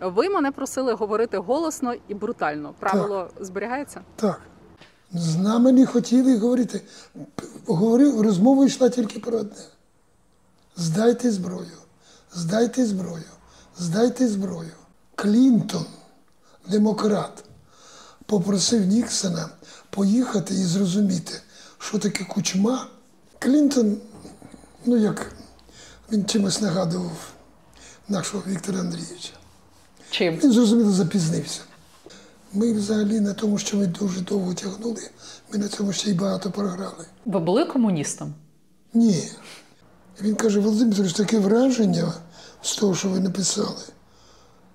Ви мене просили говорити голосно і брутально. Правило зберігається? Так. З нами не хотіли говорити. Говорив, розмова йшла тільки про одне. Здайте зброю, здайте зброю, здайте зброю. Клінтон, демократ, попросив Ніксона поїхати і зрозуміти, що таке кучма. Клінтон, ну як він чимось нагадував нашого Віктора Андрійовича. Чим? Він зрозуміло запізнився. Ми взагалі на тому, що ми дуже довго тягнули, ми на цьому ще й багато програли. Ви були комуністом? Ні. Він каже, Володимир, Петрович, таке враження з того, що ви написали,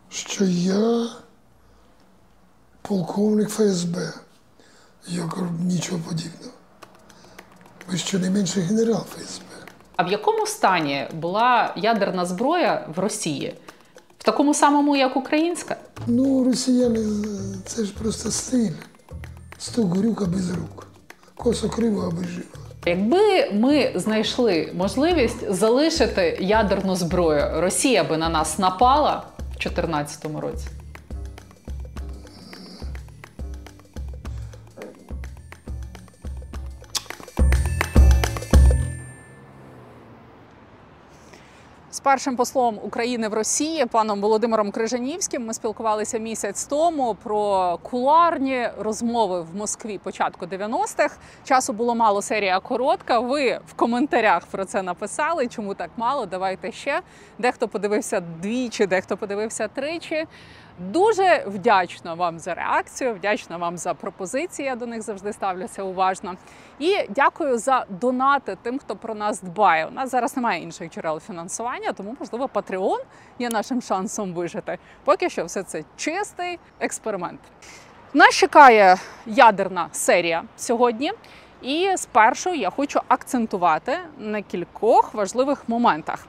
що я полковник ФСБ. Я кажу, нічого подібного. Ви щонайменше генерал ФСБ. А в якому стані була ядерна зброя в Росії? В такому самому, як українська? Ну, росіяни це ж просто стиль. Сто горюка без рук. Косо криво, аби живо. Якби ми знайшли можливість залишити ядерну зброю, Росія би на нас напала в 2014 році. Першим послом України в Росії, паном Володимиром Крижанівським, ми спілкувалися місяць тому про кулуарні розмови в Москві початку 90-х. Часу було мало, серія коротка. Ви в коментарях про це написали. Чому так мало? Давайте ще. Дехто подивився двічі, дехто подивився тричі. Дуже вдячна вам за реакцію, вдячна вам за пропозиції. Я до них завжди ставлюся уважно. І дякую за донати тим, хто про нас дбає. У нас зараз немає інших джерел фінансування, тому можливо Patreon є нашим шансом вижити. Поки що все це чистий експеримент. Нас чекає ядерна серія сьогодні. І спершу я хочу акцентувати на кількох важливих моментах.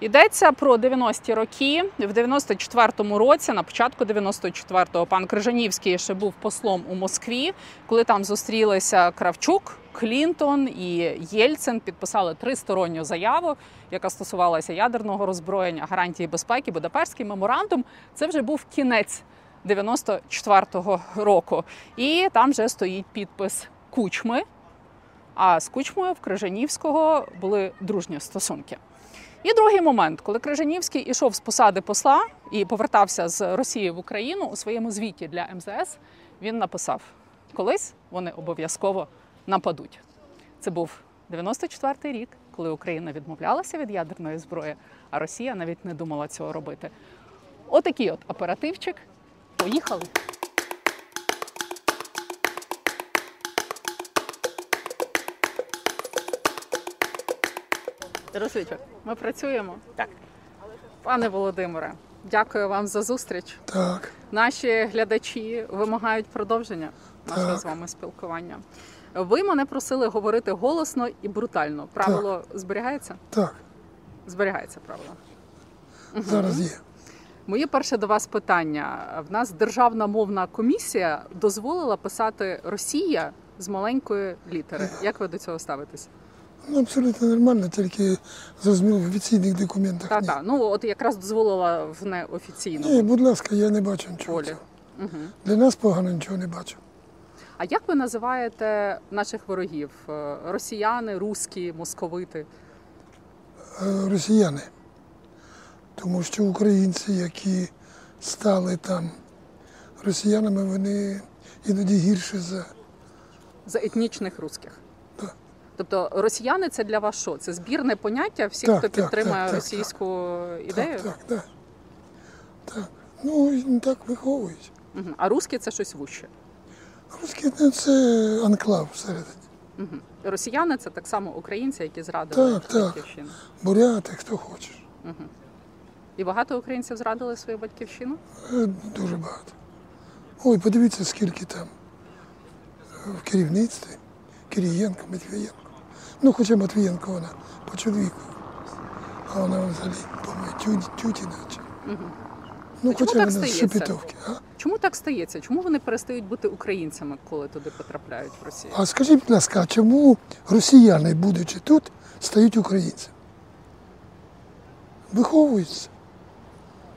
Йдеться про 90-ті роки. В 94-му році, на початку 94-го, пан Крижанівський ще був послом у Москві, коли там зустрілися Кравчук, Клінтон і Єльцин, підписали тристоронню заяву, яка стосувалася ядерного роззброєння, гарантії безпеки, Будапештський меморандум. Це вже був кінець 94-го року. І там вже стоїть підпис Кучми. А з Кучмою в Крижанівського були дружні стосунки. І другий момент, коли Крижанівський ішов з посади посла і повертався з Росії в Україну у своєму звіті для МЗС, він написав: колись вони обов'язково нападуть. Це був 94-й рік, коли Україна відмовлялася від ядерної зброї, а Росія навіть не думала цього робити. Отакий от оперативчик. Поїхали. Яросличок, ми працюємо. Так. Пане Володимире, дякую вам за зустріч. Так. Наші глядачі вимагають продовження нашого Так. з вами спілкування. Ви мене просили говорити голосно і брутально. Правило зберігається? Так, Зберігається правило. зараз є. Моє перше до вас питання. В нас державна мовна комісія дозволила писати Росія з маленької літери. Як ви до цього ставитесь? Ну, абсолютно нормально, тільки зрозуміло в офіційних документах. Та ні. та ну от якраз дозволила в неофіційному Ні, будь ласка, я не бачу нічого. полі. цього. Угу. Для нас погано нічого не бачу. А як ви називаєте наших ворогів? Е, Росіяни, русські, московити? Е, Росіяни. Тому що українці, які стали там росіянами, вони іноді гірше за. За етнічних русських? Так. Тобто росіяни це для вас що? Це збірне поняття всіх, Так, хто так, підтримує так, так, російську ідею? Так, так, так. так. Ну, так виховують. Мгм. А русські це щось вуще. Русські це анклав всередині. Мгм. Росіяни це так само українці, які зрадили Так, так. Буряти, хто хочеш. І багато українців зрадили свою батьківщину? Е, Дуже багато. Ой, подивіться, скільки там е, в керівництві. Кирієнко, Матвієнко. Ну, хоча Матвієнко вона по чоловіку. А вона взагалі, по-моєму, тюті, тюті наче. Ну, А хоча вона з? Шепетовки. А? Чому так стається? Чому вони перестають бути українцями, коли туди потрапляють в Росію? а скажіть, будь ласка, а чому росіяни, будучи тут, стають українцями? Виховуються.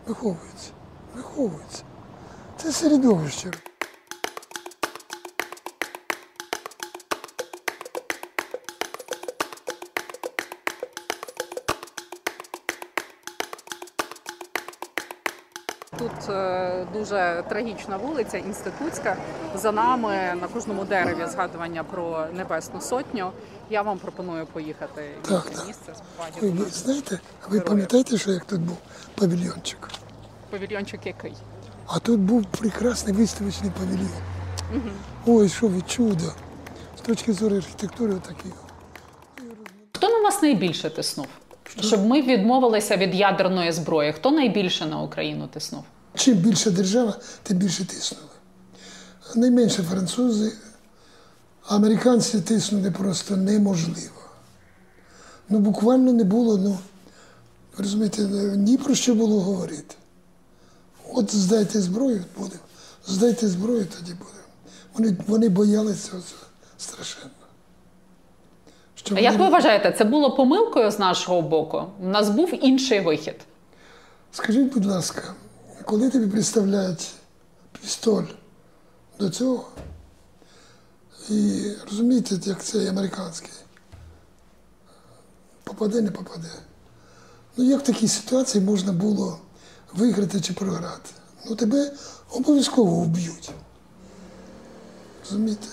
Виховуються. виховуються. Це середовище. Дуже трагічна вулиця, інститутська. За нами на кожному дереві згадування про Небесну Сотню. Я вам пропоную поїхати в Так, інше так. місце з Ви, ви знаєте, а ви пам'ятаєте, що як тут був павільйончик? Павільйончик який? А тут був прекрасний виставочний павільйон. Ой, що ви чудо. З точки зору архітектури такий. Хто на вас найбільше тиснув? Щоб ми відмовилися від ядерної зброї. Хто найбільше на Україну тиснув? Чим більша держава, тим більше тиснули. Найменше французи, а американці тиснули просто неможливо. Ну, буквально не було, ну, розумієте, ні про що було говорити. От здайте зброю, буде. Здайте зброю, тоді буде. Вони, вони боялися цього страшенно. Що А як ви вважаєте, це було помилкою з нашого боку? У нас був інший вихід. Скажіть, будь ласка, коли тобі представляють пістоль до цього, і розумієте, як цей американський, попаде, не попаде. Ну як в такій ситуації можна було виграти чи програти? Ну тебе обов'язково вб'ють. Розумієте?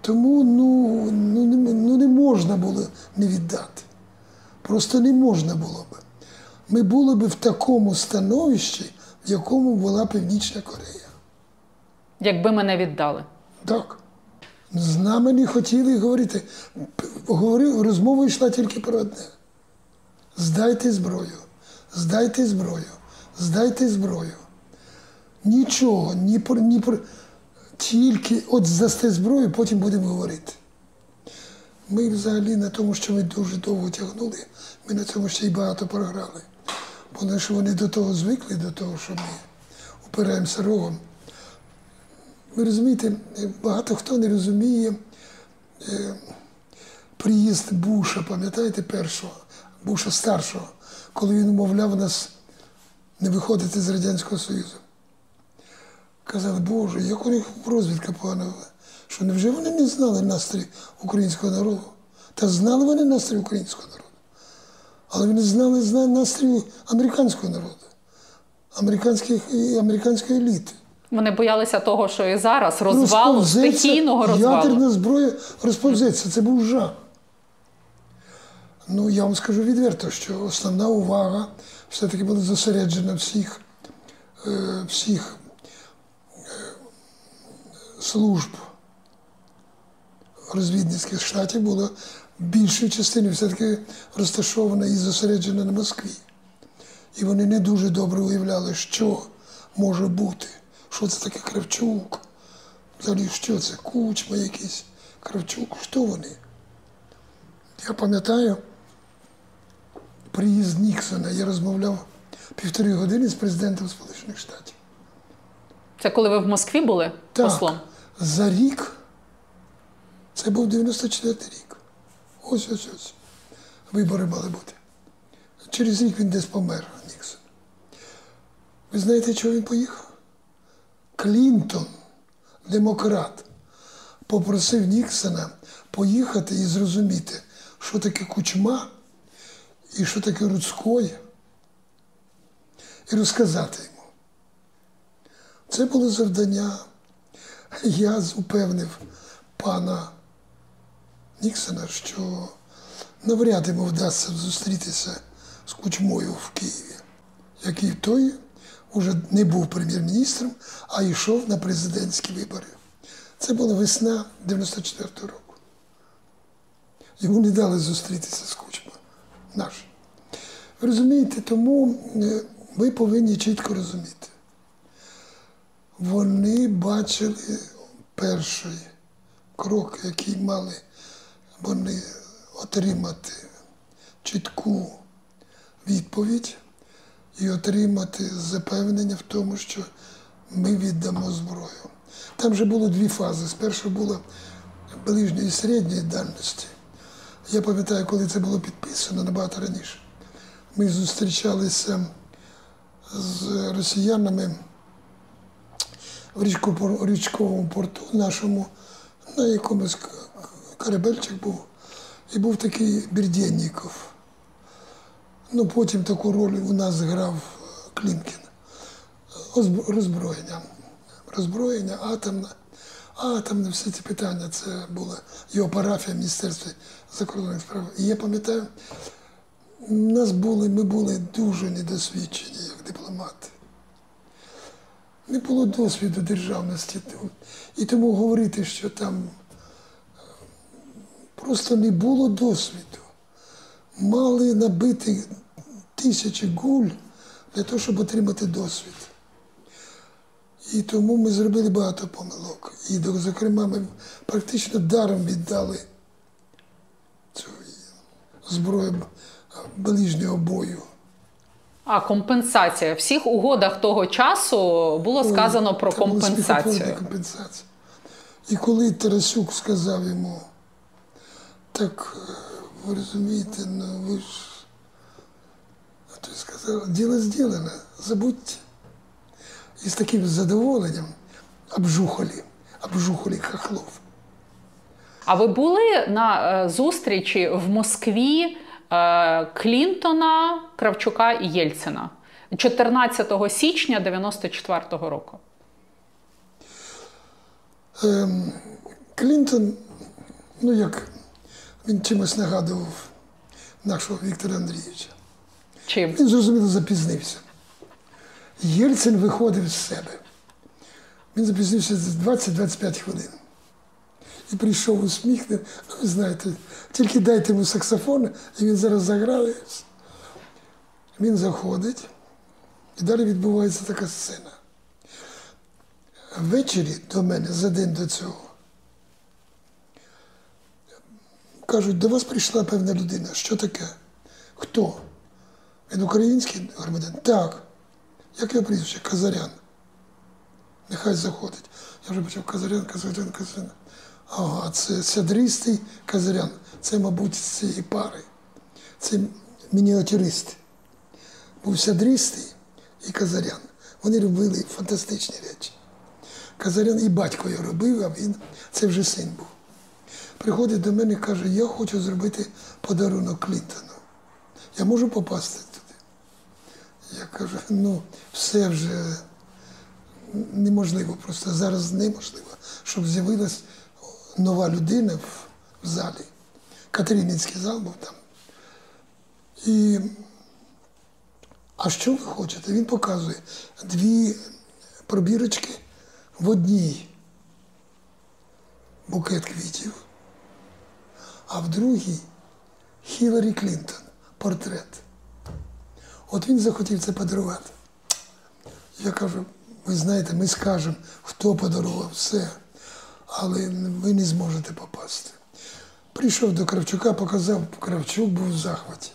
Тому ну, ну, не, ну не можна було не віддати. Просто не можна було би. Ми були б в такому становищі, в якому була Північна Корея. Якби мене віддали. Так. З нами не хотіли говорити. Говорив, розмова йшла тільки про одне. Здайте зброю, здайте зброю, здайте зброю. Нічого, ні про, ні про. Тільки от здасте зброю, потім будемо говорити. Ми взагалі на тому, що ми дуже довго тягнули, ми на цьому ще й багато програли. Тому що вони до того звикли, до того, що ми упираємося рогом. Ви розумієте, багато хто не розуміє е, приїзд Буша, пам'ятаєте першого, Буша старшого, коли він умовляв нас не виходити з Радянського Союзу. Казали, Боже, як у них розвідка погана. Що невже вони не знали настрій українського народу? Та знали вони настрій українського народу. Але вони знали зна- настрій американського народу, американських, американської еліти. Вони боялися того, що і зараз розвалу, Розповзеться, стихійного розвалу. Ядерна зброя розповзеться. Це був жах. Ну, я вам скажу відверто, що основна увага все-таки була зосереджена всіх, е, всіх е, служб розвідницьких штатів була більшою частиною все-таки розташована і зосереджена на Москві. І вони не дуже добре уявляли, що може бути, що це таке Кравчук, взагалі, що це, кучма якийсь, Кравчук, хто вони? Я пам'ятаю приїзд Ніксона, я розмовляв півтори години з президентом Сполучених Штатів. Це коли ви в Москві були Так, послом? за рік, це був 94 рік. Ось ось ось. Вибори мали бути. Через рік він десь помер, Ніксон. Ви знаєте, чого він поїхав? Клінтон, демократ, попросив Ніксона поїхати і зрозуміти, що таке кучма і що таке Руцькой, і розказати йому. Це було завдання. Я упевнив пана Ніксона, що навряд йому вдасться зустрітися з кучмою в Києві, який той уже не був прем'єр-міністром, а йшов на президентські вибори. Це була весна 94-го року. Йому не дали зустрітися з кучмою. Наш. Розумієте, тому е, ви повинні чітко розуміти вони бачили перший крок, який мали вони отримати чітку відповідь і отримати запевнення в тому, що ми віддамо зброю. Там вже було дві фази. Спершу була ближньої і середньої дальності. Я пам'ятаю, коли це було підписано набагато раніше. Ми зустрічалися з росіянами в річковому порту нашому, на якомусь корабельчик був. І був такий Бердєнніков. Ну, потім таку роль у нас грав Клімкін. Озб- Роззброєння. Роззброєння, атомне. Атомне, всі ці питання, це була його парафія в Міністерстві закордонних справ. І я пам'ятаю, нас були, ми були дуже недосвідчені як дипломати. Не було досвіду державності. І тому говорити, що там е, просто не було досвіду. Мали набити тисячі гуль для того, щоб отримати досвід. І тому ми зробили багато помилок. І, зокрема, ми практично даром віддали цю зброю ближнього бою. А компенсація. В всіх угодах того часу було сказано про компенсацію. компенсація. І коли Тарасюк сказав йому, так е, ви розумієте, ну ви ж. А той сказав, діло зроблено, забудьте. І з таким задоволенням обжухали, обжухали хохлов. А ви були на е, зустрічі в Москві е, Клінтона, Кравчука і Єльцина 14 січня 94-го року? Ем, Клінтон, ну як він чимось нагадував нашого Віктора Андрійовича. Чим? Він зрозуміло запізнився. Єльцин виходив з себе. Він запізнився з 20-25 хвилин. І прийшов усміхнений. Ну, ви знаєте, тільки дайте йому саксофон, і він зараз заграє. Він заходить, і далі відбувається така сцена. Ввечері до мене за день до цього. Кажуть, до вас прийшла певна людина. Що таке? Хто? Він український громадянин? Так. Як його прізвище? Казарян. Нехай заходить. Я вже почав Казарян, Казарян, Казарян. Ага, це сядристий Казарян. Це, мабуть, з цієї пари. Це мініатюрист. Був сядристий і Казарян. Вони робили фантастичні речі. Казарян і батько його робив, а він це вже син був. Приходить до мене і каже, я хочу зробити подарунок Клінтону. Я можу попасти туди? Я кажу, ну, все вже неможливо, просто зараз неможливо, щоб з'явилась нова людина в, в залі. Катерининський зал був там. І а що ви хочете? Він показує дві пробірочки в одній букет квітів, а в другій Хіларі Клінтон портрет. От він захотів це подарувати. Я кажу, ви знаєте, ми скажемо, хто подарував все, але ви не зможете попасти. Прийшов до Кравчука, показав, Кравчук був в захваті.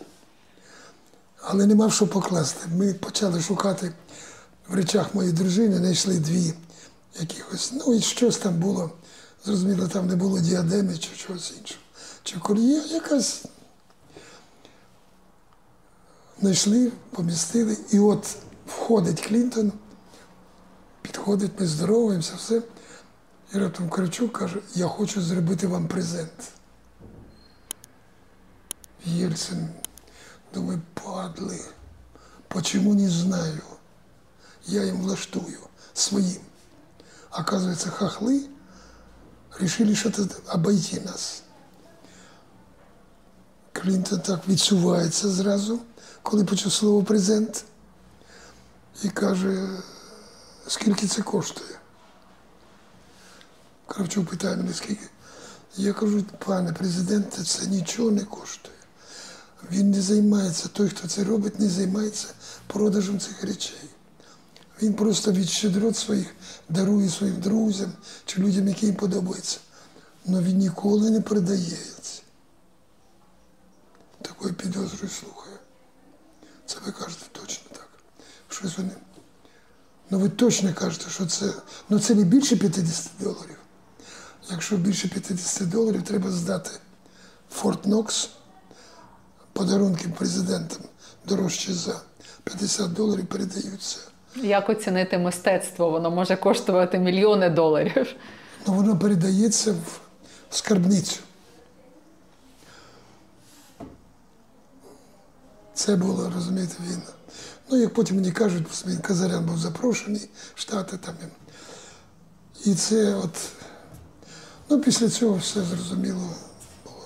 Але не мав що покласти. Ми почали шукати в речах моєї дружини, знайшли дві якихось. Ну і щось там було. Зрозуміло, там не було діадеми чи чогось іншого. Чи кольє, якась. Знайшли, помістили, і от входить Клінтон, підходить, ми здороваємося, все. І раптом Кравчук каже, я хочу зробити вам презент. Єльцин, думаю, падли, почему не знаю. Я им влаштую своим. Оказывается, хохлы решили что-то обойти нас. Клінтон так відсувається зразу, коли почув слово презент, і каже, скільки це коштує. Кравчук питає мене, скільки. Я кажу, пане президенте, це нічого не коштує. Він не займається, той, хто це робить, не займається продажем цих речей. Він просто від щедрот своїх дарує своїм друзям чи людям, які їм подобаються. Але він ніколи не продається. Такою підозрою слухаю. Це ви кажете точно так. Щось вони. Ну ви точно кажете, що це. Ну це не більше 50 доларів. Якщо більше 50 доларів, треба здати Форт Нокс подарунки президентам дорожче за 50 доларів передаються. Як оцінити мистецтво? Воно може коштувати мільйони доларів. Ну, воно передається в скарбницю. Це було, розумієте, війна. Ну, як потім мені кажуть, він Казарян був запрошений в Штати там. І це от, ну, після цього все зрозуміло було.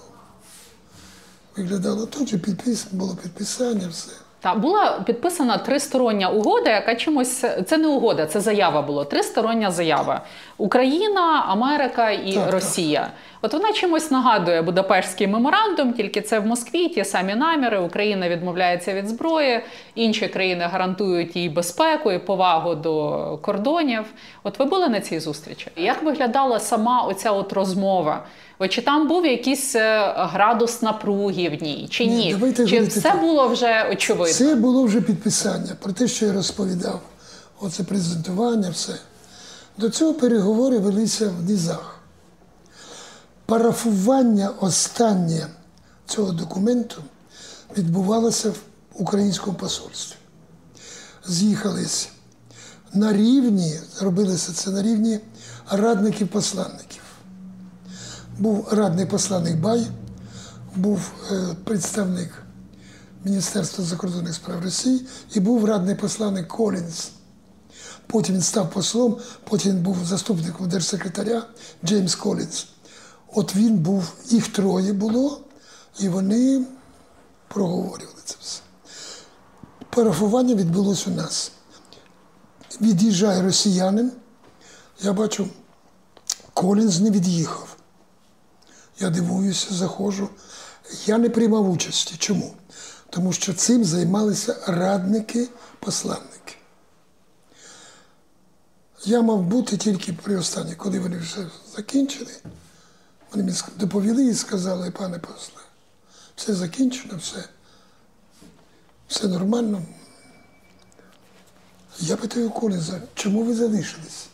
Виглядало тут же підпис, було підписання, все. Та була підписана тристороння угода, яка чимось це не угода, це заява була. Тристороння заява: Україна, Америка і Так, так. Росія. От вона чимось нагадує Будапештський меморандум, тільки це в Москві, ті самі наміри. Україна відмовляється від зброї, інші країни гарантують їй безпеку і повагу до кордонів. От ви були на цій зустрічі? Як виглядала сама оця от розмова? От чи там був якийсь е, градус напруги в ній, чи Ні, ні? давайте чи все так. було вже очевидно? Це було вже підписання про те, що я розповідав. Оце презентування, все. До цього переговори велися в низах. Парафування останнє цього документу відбувалося в українському посольстві. З'їхались на рівні, робилося це на рівні радників-посланників. Був радник посланник Бай, був е, представник Міністерства закордонних справ Росії і був радний посланник Колінс. Потім він став послом, потім він був заступником держсекретаря Джеймс Колінс. От він був, їх троє було, і вони проговорювали це все. Парафування відбулося у нас. Від'їжджає росіянин, я бачу, Колінз не від'їхав. Я дивуюся, заходжу. Я не приймав участі. Чому? Тому що цим займалися радники-посланники. Я мав бути тільки при останній, коли вони вже закінчили. Вони мені доповіли і сказали, пане после, все закінчено, все, все нормально. Я питаю Колінза, чому ви залишились?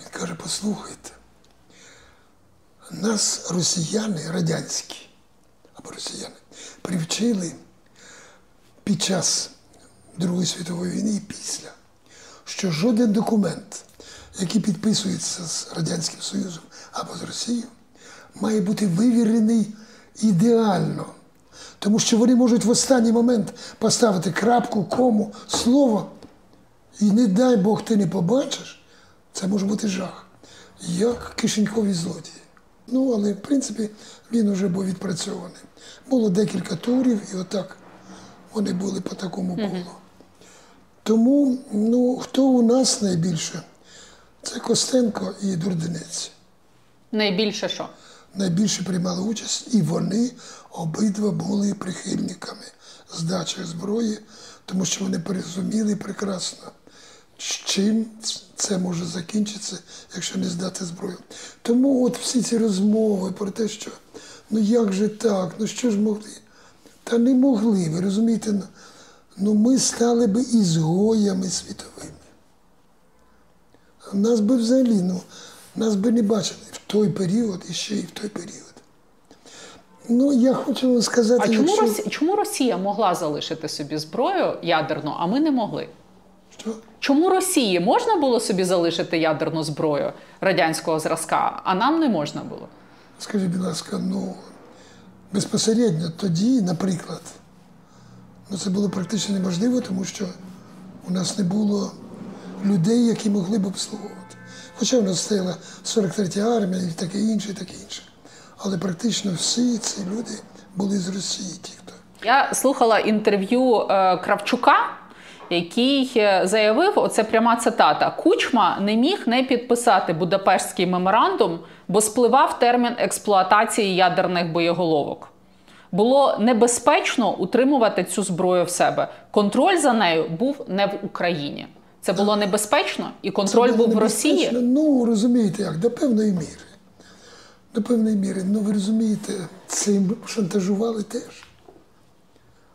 Він каже, послухайте, нас росіяни радянські або росіяни привчили під час Другої світової війни і після, що жоден документ, який підписується з Радянським Союзом або з Росією, має бути вивірений ідеально. Тому що вони можуть в останній момент поставити крапку, кому, слово, і не дай Бог ти не побачиш, це може бути жах, як кишенькові злодії. Ну, але в принципі він вже був відпрацьований. Було декілька турів, і отак вони були по такому колу. Тому ну, хто у нас найбільше? Це Костенко і Дурденець. Найбільше що? Найбільше приймали участь, і вони обидва були прихильниками здачі зброї, тому що вони порозуміли прекрасно, чим це може закінчитися, якщо не здати зброю. Тому от всі ці розмови про те, що ну як же так, ну що ж могли? Та не могли, ви розумієте, ну, ну ми стали би ізгоями світовими. Нас би взагалі, ну, нас би не бачили в той період і ще й в той період. Ну, я хочу вам сказати, А чому, якщо... Росія, чому Росія могла залишити собі зброю ядерну, а ми не могли? Чому Росії можна було собі залишити ядерну зброю радянського зразка, а нам не можна було? Скажіть, будь ласка, ну безпосередньо тоді, наприклад, ну це було практично неможливо, тому що у нас не було людей, які могли б обслуговувати. Хоча у нас стояла 43-я армія і таке інше, і таке інше. Але практично всі ці люди були з Росії, ті, хто. Я слухала інтерв'ю е, Кравчука, який е, заявив: оце пряма цитата: Кучма не міг не підписати Будапештський меморандум, бо спливав термін експлуатації ядерних боєголовок. Було небезпечно утримувати цю зброю в себе. Контроль за нею був не в Україні. Це було небезпечно, і контроль був в Росії. Ну, розумієте як, до певної міри. До певної міри. Ну, ви розумієте, цим шантажували теж.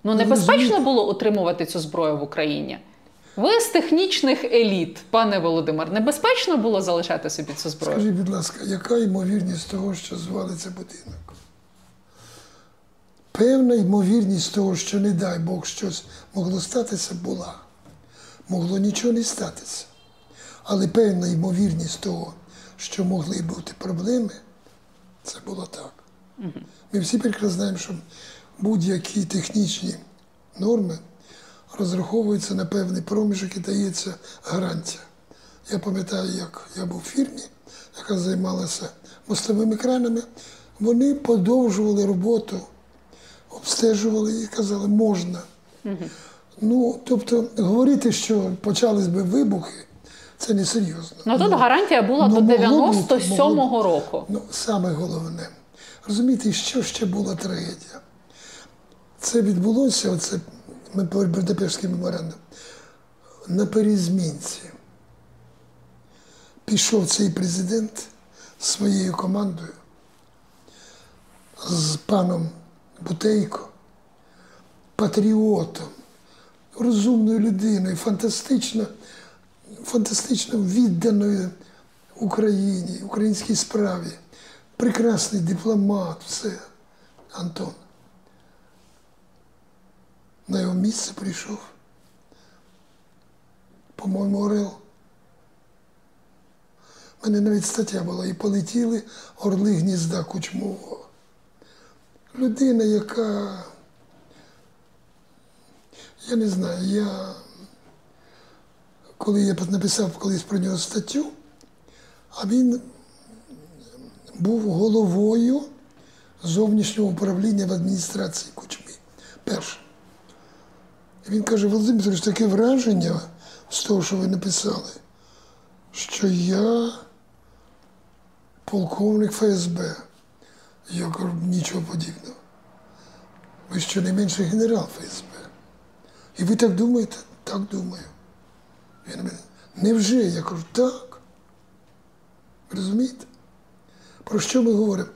Ну, небезпечно було утримувати цю зброю в Україні. Ви з технічних еліт, пане Володимир, небезпечно було залишати собі цю зброю? Скажіть, будь ласка, яка ймовірність того, що звалиться будинок? Певна ймовірність того, що, не дай Бог, щось могло статися, була. Могло нічого не статися. Але певна ймовірність того, що могли бути проблеми, це було так. Ми всі прекрасно знаємо, що будь-які технічні норми розраховуються на певний проміжок і дається гарантія. Я пам'ятаю, як я був в фірмі, яка займалася мостовими кранами, вони подовжували роботу, обстежували і казали, можна. Ну, тобто, говорити, що почались би вибухи, це не серйозно. Ну тут гарантія була ну, до 97-го року. Ну, саме головне. Розумієте, що ще була трагедія? Це відбулося, оце Будапештський меморандум, на перезмінці. Пішов цей президент своєю командою, з паном Бутейко, патріотом, розумною людиною, фантастично, фантастично відданою Україні, українській справі. Прекрасний дипломат, все. Антон. На його місце прийшов. По-моєму, Орел. У мене навіть стаття була. І полетіли орли гнізда кучмового. Людина, яка. Я не знаю, я коли я написав колись про нього статтю, а він був головою зовнішнього управління в адміністрації Кучми. Перше. Він каже, Володимир, Петрович, таке враження з того, що ви написали, що я полковник ФСБ. Я кажу, нічого подібного. Ви щонайменше генерал ФСБ. І ви так думаєте? Так думаю. Він мене, невже? Я кажу, так. Розумієте? Про що ми говоримо?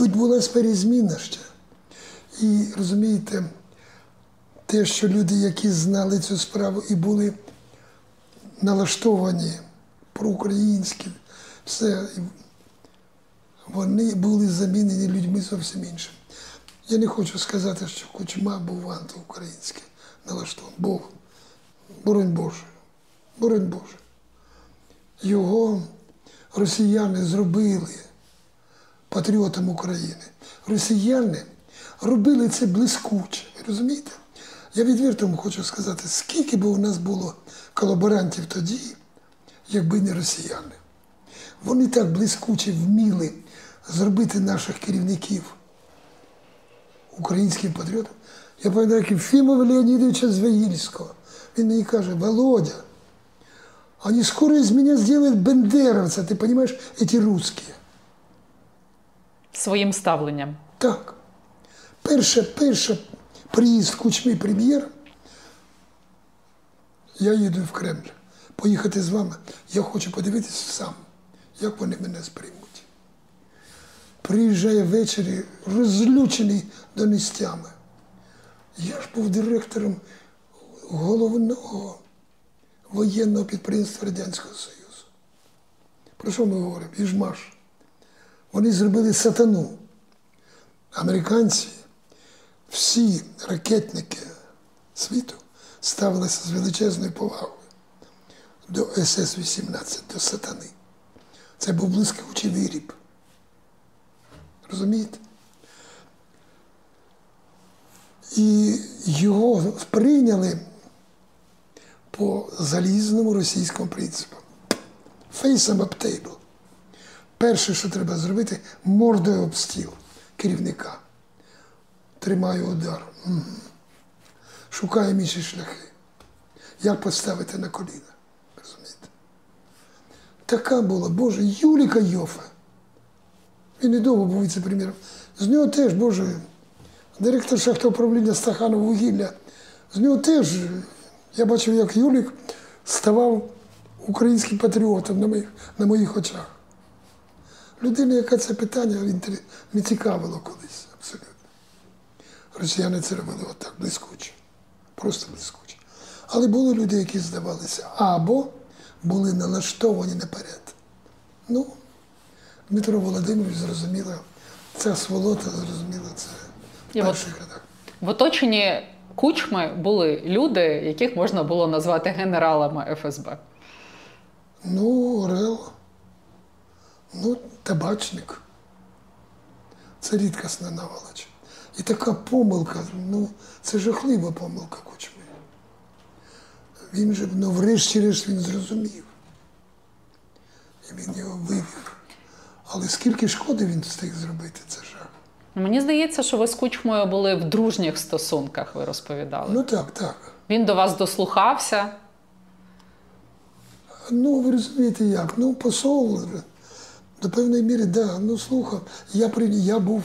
Відбулася перезміна ще. І розумієте, те, що люди, які знали цю справу і були налаштовані проукраїнські, все, вони були замінені людьми зовсім іншими. Я не хочу сказати, що Кучма був антиукраїнський налаштований. Бог, боронь Боже, боронь Боже. Його росіяни зробили патріотом України. Росіяни робили це блискуче. Розумієте? Я відверто вам хочу сказати, скільки б у нас було колаборантів тоді, якби не росіяни. Вони так блискуче вміли зробити наших керівників українським патріотом. Я пам'ятаю, як Єфімова Леонідовича Звягільського. Він мені каже, Володя, они скоро из меня сделают бендеровца, ты понимаешь, эти русские. Своїм ставленням. Так. Перше, перше приїзд Кучми прем'єр. Я їду в Кремль. Поїхати з вами. Я хочу подивитися сам, як вони мене сприймуть. Приїжджає ввечері, розлючений до нестями. Я ж був директором головного воєнного підприємства Радянського Союзу. Про що ми говоримо? Іжмаш. Вони зробили сатану. Американці, всі ракетники світу ставилися з величезною повагою до СС-18, до сатани. Це був блискучий виріб. Розумієте? І його прийняли по залізному російському принципу. Face up table. Перше, що треба зробити, мордою об стіл керівника. Тримаю удар. Мгм. Шукаю інші шляхи. Як поставити на коліна. Розумієте? Така була, Боже, Юліка Йофа. Він недовго був віце-прем'єром. З нього теж, Боже, директор шахтоуправління Стаханов вугілля. З нього теж, я бачив, як Юлік ставав українським патріотом на моїх, на моїх очах. Людина, яка це питання інтер- не цікавило колись, абсолютно. Росіяни це робили отак, блискуче. Просто блискуче. Але були люди, які здавалися, або були налаштовані наперед. Ну, Дмитро Володимирович зрозуміло, ця сволота зрозуміла це в перших рядах. в оточенні кучми були люди, яких можна було назвати генералами ФСБ. Ну, Орел, ну, табачник. Це рідкісна наволоч. І така помилка, ну, це жахлива помилка кучми. Він же, ну, врешті-решт він зрозумів. І він його вивів. Але скільки шкоди він встиг зробити, це жах. Мені здається, що ви з кучмою були в дружніх стосунках, ви розповідали. Ну так, так. Він до вас дослухався. Ну, ви розумієте як? Ну, посол до певної міри, да, ну слухав. Я при я був,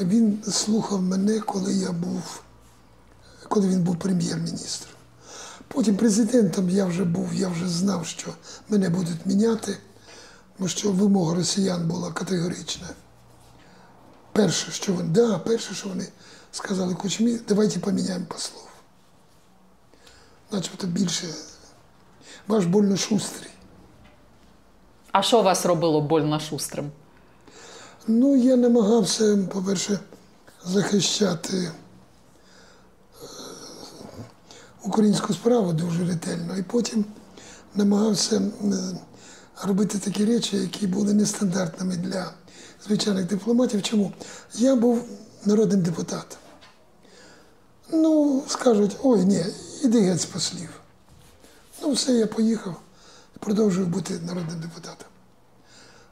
він слухав мене, коли я був, коли він був прем'єр-міністром. Потім президентом я вже був, я вже знав, що мене будуть міняти, тому що вимога росіян була категорична. Перше, що вони, да, перше, що вони сказали Кучмі, давайте поміняємо послов. Начебто більше ваш больно шустрий. А що вас робило больно шустрим? Ну, я намагався, по-перше, захищати е, українську справу дуже ретельно, і потім намагався е, робити такі речі, які були нестандартними для звичайних дипломатів. Чому? Я був народним депутатом. Ну, скажуть, ой, ні, іди геть з послів. Ну, все, я поїхав продовжую бути народним депутатом.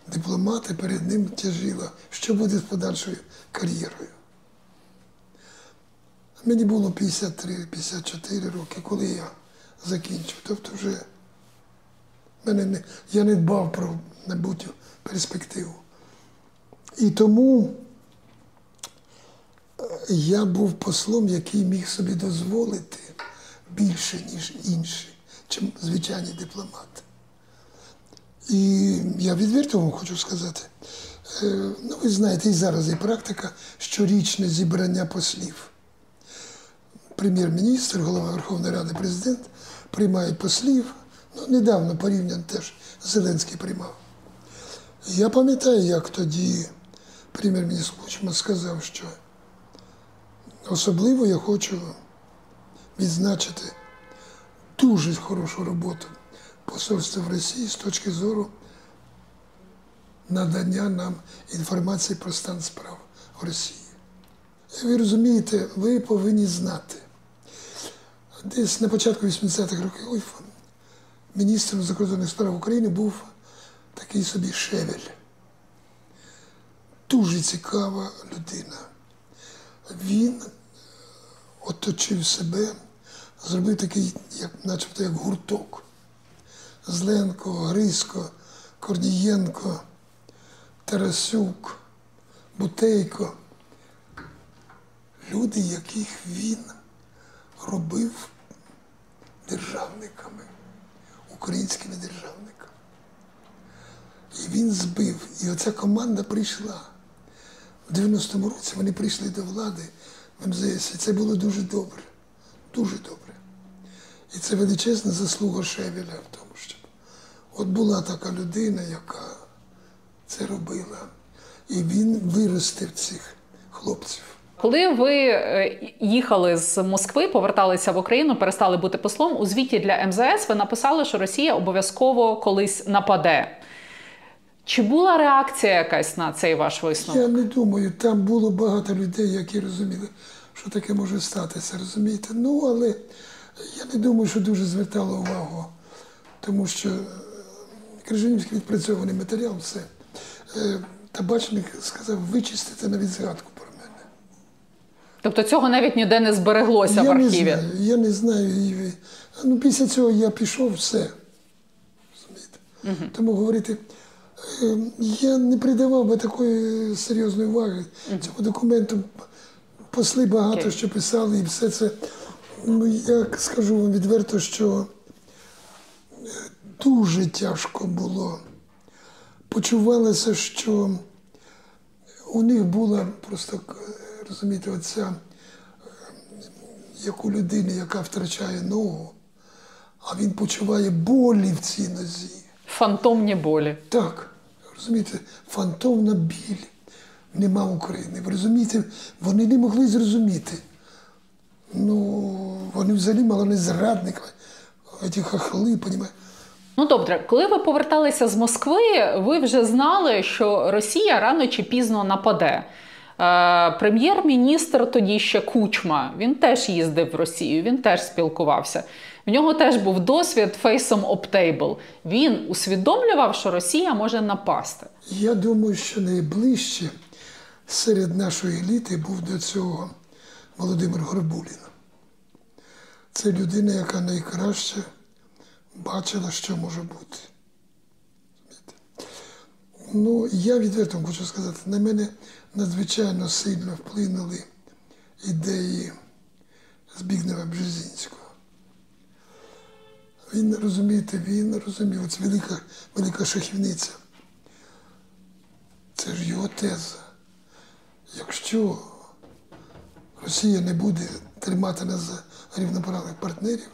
Дипломати перед ним тяжіло, що буде з подальшою кар'єрою. Мені було 53-54 роки, коли я закінчив. Тобто вже мене не, я не дбав про майбутню перспективу. І тому е, я був послом, який міг собі дозволити більше, ніж інші, чим звичайні дипломати. І я відверто вам хочу сказати, е, ну ви знаєте, і зараз є практика щорічне зібрання послів. Прем'єр-міністр, голова Верховної Ради, президент приймають послів. Ну, недавно порівняно теж Зеленський приймав. Я пам'ятаю, як тоді прем'єр-міністр Кучма сказав, що особливо я хочу відзначити дуже хорошу роботу посольства в Росії з точки зору надання нам інформації про стан справ в Росії. Ви розумієте, ви повинні знати. Десь на початку 80-х років міністром закордонних справ України був такий собі Шевель. Дуже цікава людина. Він оточив себе, зробив такий, як, начебто, як гурток. Зленко, Грицько, Корнієнко, Тарасюк, Бутейко. Люди, яких він робив державниками, українськими державниками. І він збив. І оця команда прийшла. В 90-му році вони прийшли до влади в МЗС. І це було дуже добре. Дуже добре. І це величезна заслуга Шевеля в тому, от була така людина, яка це робила. І він виростив цих хлопців. Коли ви е, їхали з Москви, поверталися в Україну, перестали бути послом, у звіті для МЗС ви написали, що Росія обов'язково колись нападе. Чи була реакція якась на цей ваш висновок? Я не думаю, там було багато людей, які розуміли, що таке може статися, розумієте? Ну, але я не думаю, що дуже звертало увагу, тому що Крижанівський відпрацьований матеріал, все. Е, Табачник сказав, вичистити навіть згадку про мене. Тобто цього навіть ніде не збереглося в я не архіві. знаю, я не знаю. Ну, після цього я пішов, все. Розумієте? Тому говорити, е, я не придавав би такої серйозної уваги цьому документу. Посли багато Окей. що писали, і все це. Ну, я скажу вам відверто, що дуже тяжко було. Почувалося, що у них була просто, розумієте, оця як у людини, яка втрачає ногу, а він почуває болі в цій нозі. Фантомні болі. Так, розумієте, фантомна біль. нема України. Ви розумієте, вони не могли зрозуміти. Ну, вони взагалі мало не зрадниками, ці хахли, понімаєте. Ну добре, коли ви поверталися з Москви, ви вже знали, що Росія рано чи пізно нападе. Е, прем'єр-міністр тоді ще Кучма, він теж їздив в Росію, він теж спілкувався. В нього теж був досвід фейсом оптейбл. Він усвідомлював, що Росія може напасти. Я думаю, що найближче серед нашої еліти був до цього Володимир Горбулін. Це людина, яка найкраще бачила, що може бути. Ну, я відверто хочу сказати, на мене надзвичайно сильно вплинули ідеї Збігнева Бжезінського. Він, розумієте, він розумів, це велика, велика шахівниця. Це ж його теза. Якщо Росія не буде тримати нас за рівноправних партнерів,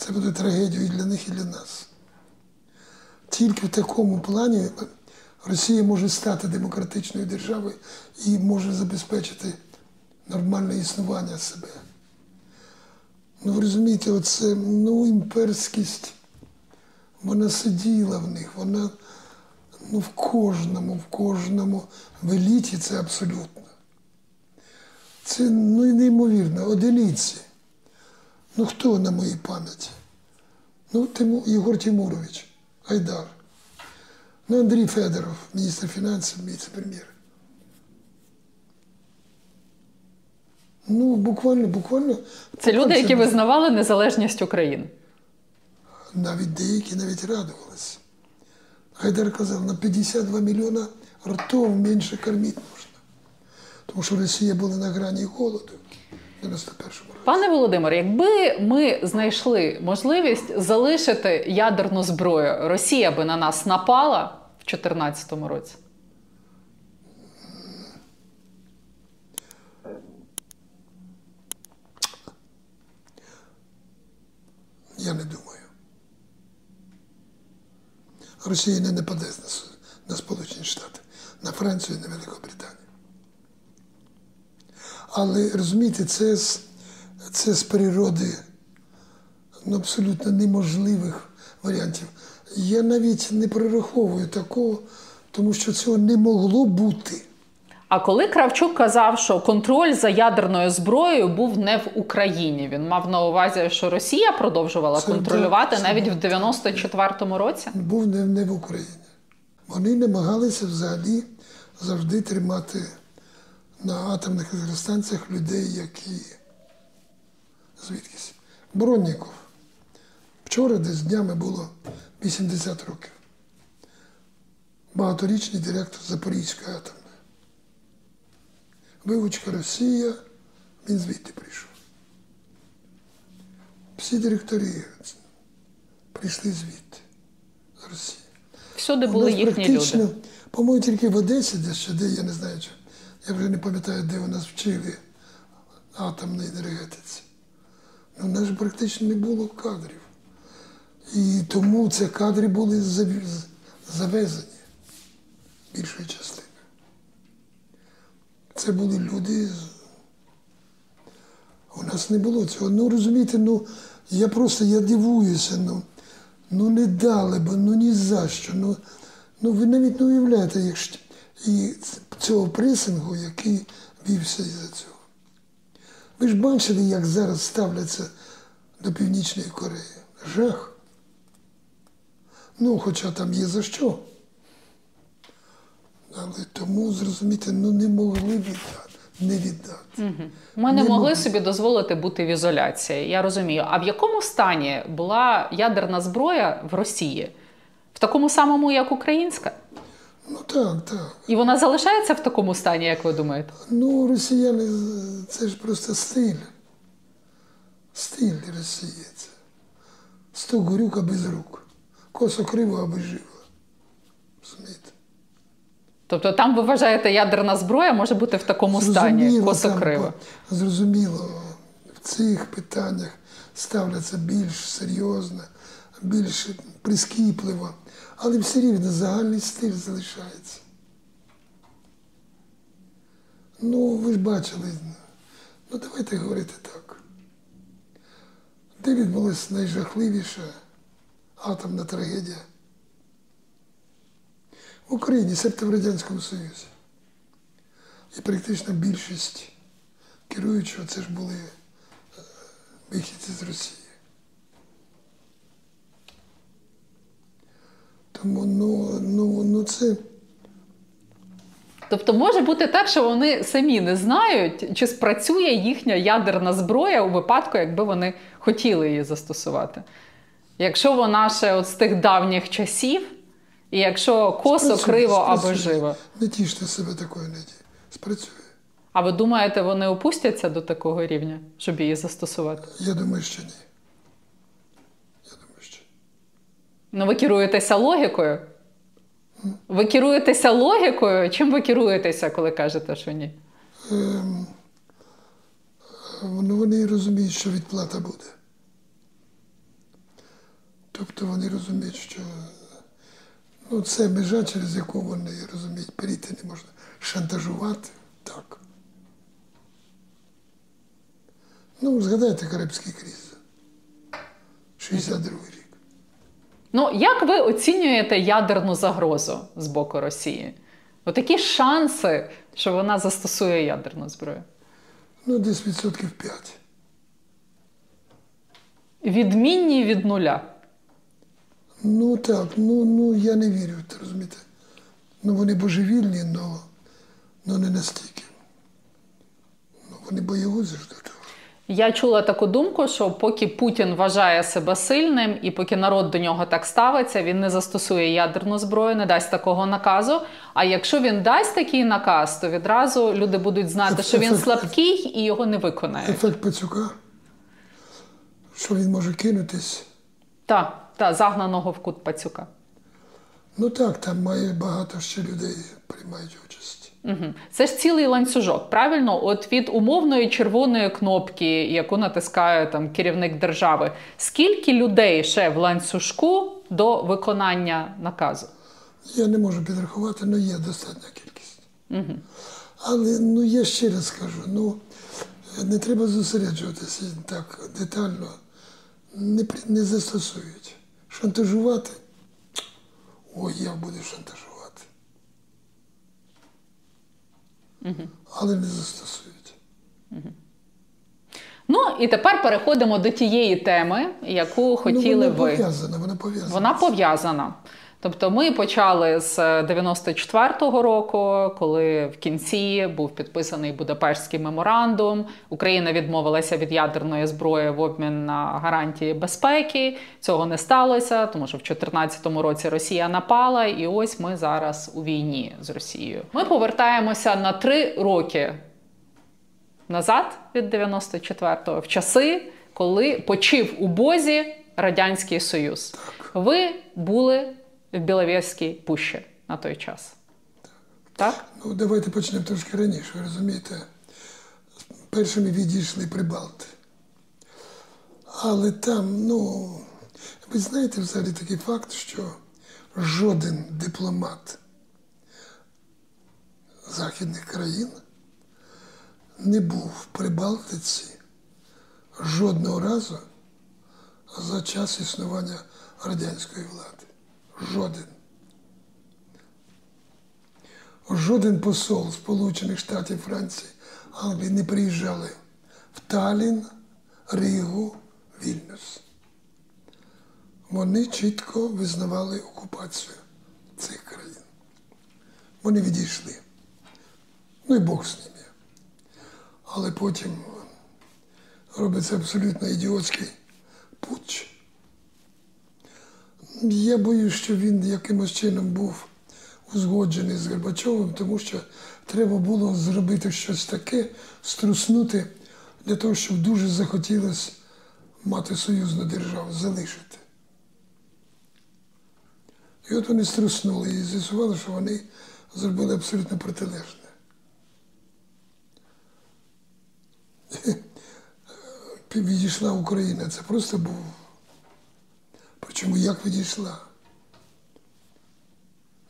це буде трагедією і для них, і для нас. Тільки в такому плані Росія може стати демократичною державою і може забезпечити нормальне існування себе. Ну, ви розумієте, оце ну, імперськість, вона сиділа в них, вона ну, в кожному, в кожному в еліті це абсолютно. Це ну, неймовірно, одиниці. Ну хто на моїй пам'яті? Ну, Тиму, Єгор Тимурович, Гайдар. Ну, Андрій Федоров, міністр фінансів, віце-прем'єр. Ну, буквально, буквально. Це люди, які визнавали незалежність України. Навіть деякі навіть радувалися. Гайдар казав, на 52 мільйона ртов менше кормити можна. Тому що Росія була на грані голоду в 91-му році. Пане Володимир, якби ми знайшли можливість залишити ядерну зброю, Росія би на нас напала в 2014 році. Я не думаю. Росія не нападе на Сполучені Штати, на Францію і на Великобританію. Але розумієте, це з, це з природи ну, абсолютно неможливих варіантів. Я навіть не прораховую такого, тому що цього не могло бути. А коли Кравчук казав, що контроль за ядерною зброєю був не в Україні, він мав на увазі, що Росія продовжувала Це контролювати це навіть в 94-му році. був не, не в Україні. Вони намагалися взагалі завжди тримати на атомних електростанціях людей, які звідкись. Бронніков. Вчора десь днями було 80 років. Багаторічний директор Запорізької атомної. Вивучка Росія, він звідти прийшов. Всі директори прийшли звідти, з Росії. Всюди були їхні люди. По-моєму, тільки в Одесі, де ще де, я не знаю, чи, я вже не пам'ятаю, де у нас вчили атомній енергетиці. Ну, у нас ж практично не було кадрів. І тому ці кадри були завезені більшою частиною. Це були люди. У нас не було цього. Ну розумієте, ну я просто я дивуюся. Ну, ну не дали б, ну ні за що. Ну, ну ви навіть не уявляєте, якщо і цього пресингу, який вівся із-за цього. Ви ж бачили, як зараз ставляться до Північної Кореї. Жах. Ну, хоча там є за що. Але тому, зрозуміти, ну не могли віддати, не віддати. Ми не Не могли могли. собі дозволити бути в ізоляції. Я розумію. А в якому стані була ядерна зброя в Росії? В такому самому, як українська? Ну так, так. І вона залишається в такому стані, як ви думаєте? Ну, росіяни це ж просто стиль. Стиль Росії це. Сто горюка без рук. Косо криво, аби живо. Розумієте? Тобто там ви вважаєте, ядерна зброя може бути в такому стані, Зрозуміло, косо криво. Зрозуміло, в цих питаннях ставляться більш серйозно, більш прискіпливо, але все рівно загальний стиль залишається. Ну, ви ж бачили. Ну, давайте говорити так. Де відбулася найжахливіша атомна трагедія? В Україні, себто в Радянському Союзі. І практично більшість керуючого це ж були е, вихідці з Росії. Тому ну, ну, ну це. Тобто може бути так, що вони самі не знають, чи спрацює їхня ядерна зброя у випадку, якби вони хотіли її застосувати. Якщо вона ще от з тих давніх часів, і якщо косо, Спрацює, криво або живо. Не тіште себе такою надією. Спрацює. А ви думаєте, вони опустяться до такого рівня, щоб її застосувати? Я думаю, що ні. Я думаю, що ні. Ну, ви керуєтеся логікою? Ви керуєтеся логікою? Чим ви керуєтеся, коли кажете, що ні? Ем, ну, вони розуміють, що відплата буде. Тобто вони розуміють, що ну, це межа, через яку вони розуміють, перейти не можна. Шантажувати так. Ну, згадайте Карибський кризис. 62 рік. Ну, як ви оцінюєте ядерну загрозу з боку Росії? От які шанси, що вона застосує ядерну зброю? Ну, десь відсотків 5. Відмінні від нуля. Ну так, ну, ну я не вірю, ти розумієте. Ну вони божевільні, але не настільки. Ну, вони боягузи ж до того. Я чула таку думку, що поки Путін вважає себе сильним і поки народ до нього так ставиться, він не застосує ядерну зброю, не дасть такого наказу. А якщо він дасть такий наказ, то відразу люди будуть знати, що він слабкий і його не виконає. Ефект пацюка, що він може кинутись. Та, та загнаного в кут пацюка. Ну так, там має багато ще людей приймають участь. Угу. Це ж цілий ланцюжок, правильно? От від умовної червоної кнопки, яку натискає там керівник держави, скільки людей ще в ланцюжку до виконання наказу? Я не можу підрахувати, але є достатня кількість. Угу. Але ну я ще раз скажу, ну не треба зосереджуватися так детально, не, не застосують. Шантажувати. Ой, я буду шантажувати. Але не застосують. Ну і тепер переходимо до тієї теми, яку хотіли ну, вона ви. пов'язана, вона пов'язана. Вона пов'язана. Тобто ми почали з 94-го року, коли в кінці був підписаний Будапештський меморандум. Україна відмовилася від ядерної зброї в обмін на гарантії безпеки. Цього не сталося, тому що в 2014 році Росія напала, і ось ми зараз у війні з Росією. Ми повертаємося на три роки назад від 94-го, в часи, коли почив у Бозі Радянський Союз. Ви були в Біловєзькій пущі на той час. Так? Ну, давайте почнемо трошки раніше, розумієте. Першими відійшли Прибалти. Але там, ну, ви знаєте взагалі такий факт, що жоден дипломат західних країн не був в Прибалтиці жодного разу за час існування радянської влади. Жоден. Жоден посол Сполучених Штатів Франції, Англії не приїжджали в Талін, Рігу, Вільнюс. Вони чітко визнавали окупацію цих країн. Вони відійшли. Ну і Бог з ними. Але потім робиться абсолютно ідіотський путч. Я боюсь, що він якимось чином був узгоджений з Горбачовим, тому що треба було зробити щось таке, струснути для того, щоб дуже захотілося мати союзну державу, залишити. І от вони струснули і з'ясували, що вони зробили абсолютно протилежне. Відійшла Україна, це просто був. Причому як відійшла?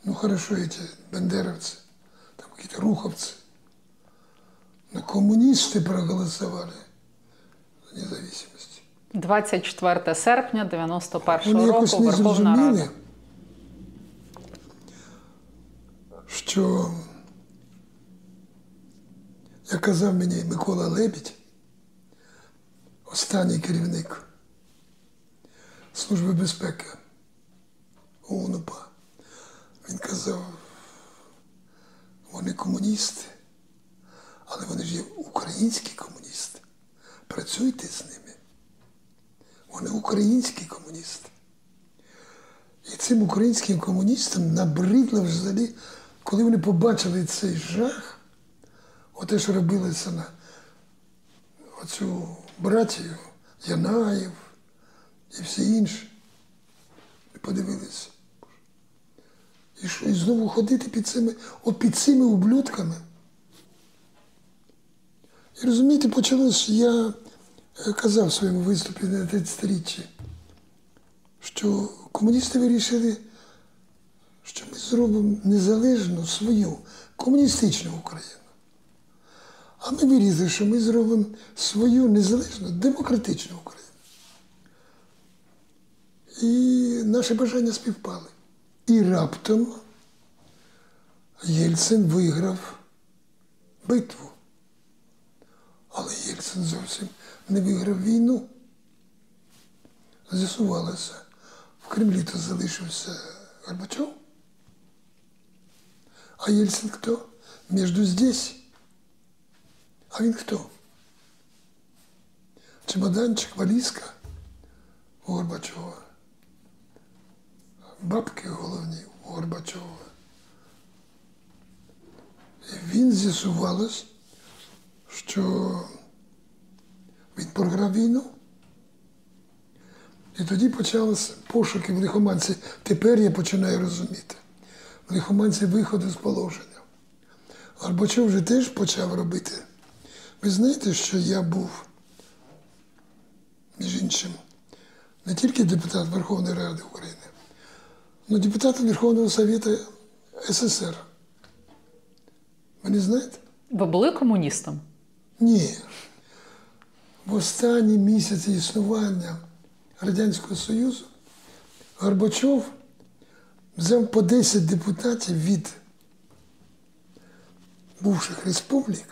Ну, хорошо, эти бандеровцы, там какие-то руховцы. Но коммунисты проголосовали за независимость. 24 серпня 91 Вони якось року не Верховна Рада. зрозуміли, що, як казав мені Микола Лебідь, останній керівник Служби безпеки ОУНУПА, він казав, вони комуністи, але вони ж є українські комуністи. Працюйте з ними. Вони українські комуністи. І цим українським комуністам набридло взагалі, коли вони побачили цей жах, оте, що робилося на оцю братію Янаєв і всі інші. І подивилися. І що, і знову ходити під цими, от під цими ублюдками. І розумієте, почалось, я е, казав в своєму виступі на 30-річчі, що комуністи вирішили, що ми зробимо незалежну свою комуністичну Україну. А ми вирішили, що ми зробимо свою незалежну демократичну Україну. І наші бажання співпали. І раптом Єльцин виграв битву. Але Єльцин зовсім не виграв війну. З'ясувалося, в Кремлі то залишився Горбачов. А Єльцин хто? Между здесь. А він хто? Чемоданчик, валізка у Горбачова. Бабки головні у Горбачова. І він з'ясувалось, що він програв війну. І тоді почалися пошуки в лихоманці. Тепер я починаю розуміти. В лихоманці виходу з положення. Горбачов вже теж почав робити. Ви знаєте, що я був, між іншим, не тільки депутат Верховної Ради України, але депутатом Верховного Совєту СССР. Не знаєте? Ви були комуністом? Ні. В останні місяці існування Радянського Союзу Горбачов взяв по 10 депутатів від бувших республік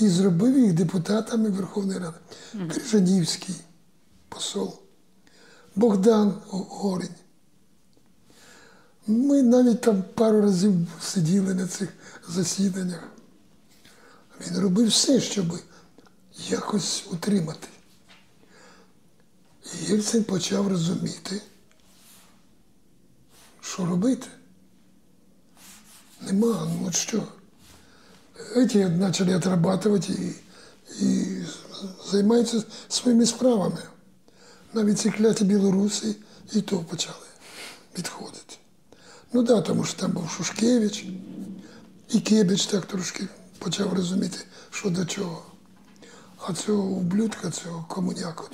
і зробив їх депутатами Верховної Ради. Крижанівський посол, Богдан Горень. Ми навіть там пару разів сиділи на цих засіданнях. Він робив все, щоб якось утримати. І Єльцин почав розуміти, що робити. Нема, ну от що. Эти почали отрабатывать і, і займаються своїми справами. Навіть ці кляті білоруси і то почали відходити. Ну так, да, тому що там був Шушкевич, і Кебіч так трошки почав розуміти, що до чого. А цього ублюдка, цього комуняку.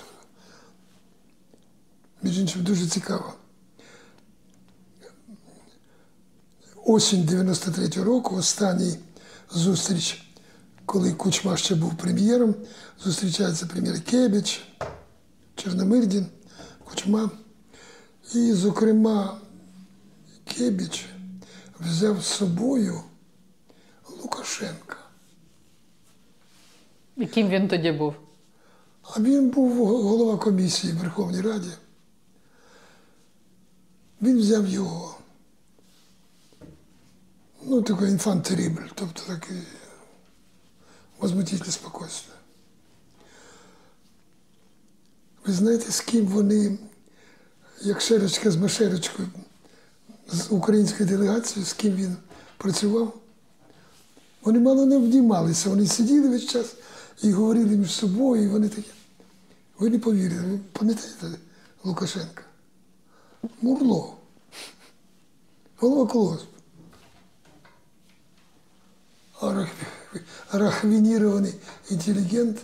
Між іншим дуже цікаво. Осінь 93-го року, останній зустріч, коли Кучма ще був прем'єром, зустрічається прем'єр Кебіч, Чорномирдін, Кучма. І, зокрема, Кебіч взяв з собою Лукашенка. Яким він тоді був? А він був голова комісії в Верховній Раді. Він взяв його. Ну, такий інфант терібль, тобто такий возмутитель спокійствия. Ви знаєте, з ким вони, як шерочка з машерочкою, з українською делегацією, з ким він працював? Вони мало не вдімалися, вони сиділи весь час і говорили між собою, і вони такі. Ви не повірите, ви пам'ятаєте Лукашенка? Мурло. Голова колгосп. Рахвінірований інтелігент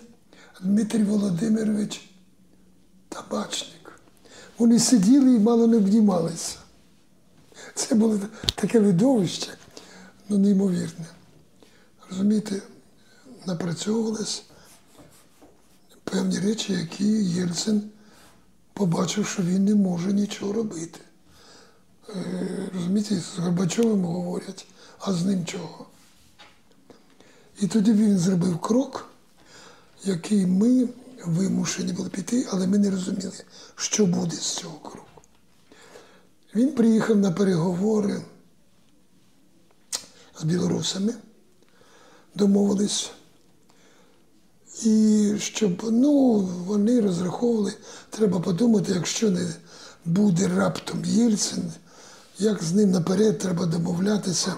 Дмитрій Володимирович Табачник. Вони сиділи і мало не обнімалися. Це було таке видовище, ну неймовірне. Розумієте, напрацьовувались певні речі, які Єльцин побачив, що він не може нічого робити. Е, Розумієте, з Горбачовим говорять, а з ним чого? І тоді він зробив крок, який ми вимушені були піти, але ми не розуміли, що буде з цього кроку. Він приїхав на переговори з білорусами, домовились. І щоб ну, вони розраховували, треба подумати, якщо не буде раптом Єльцин, як з ним наперед треба домовлятися.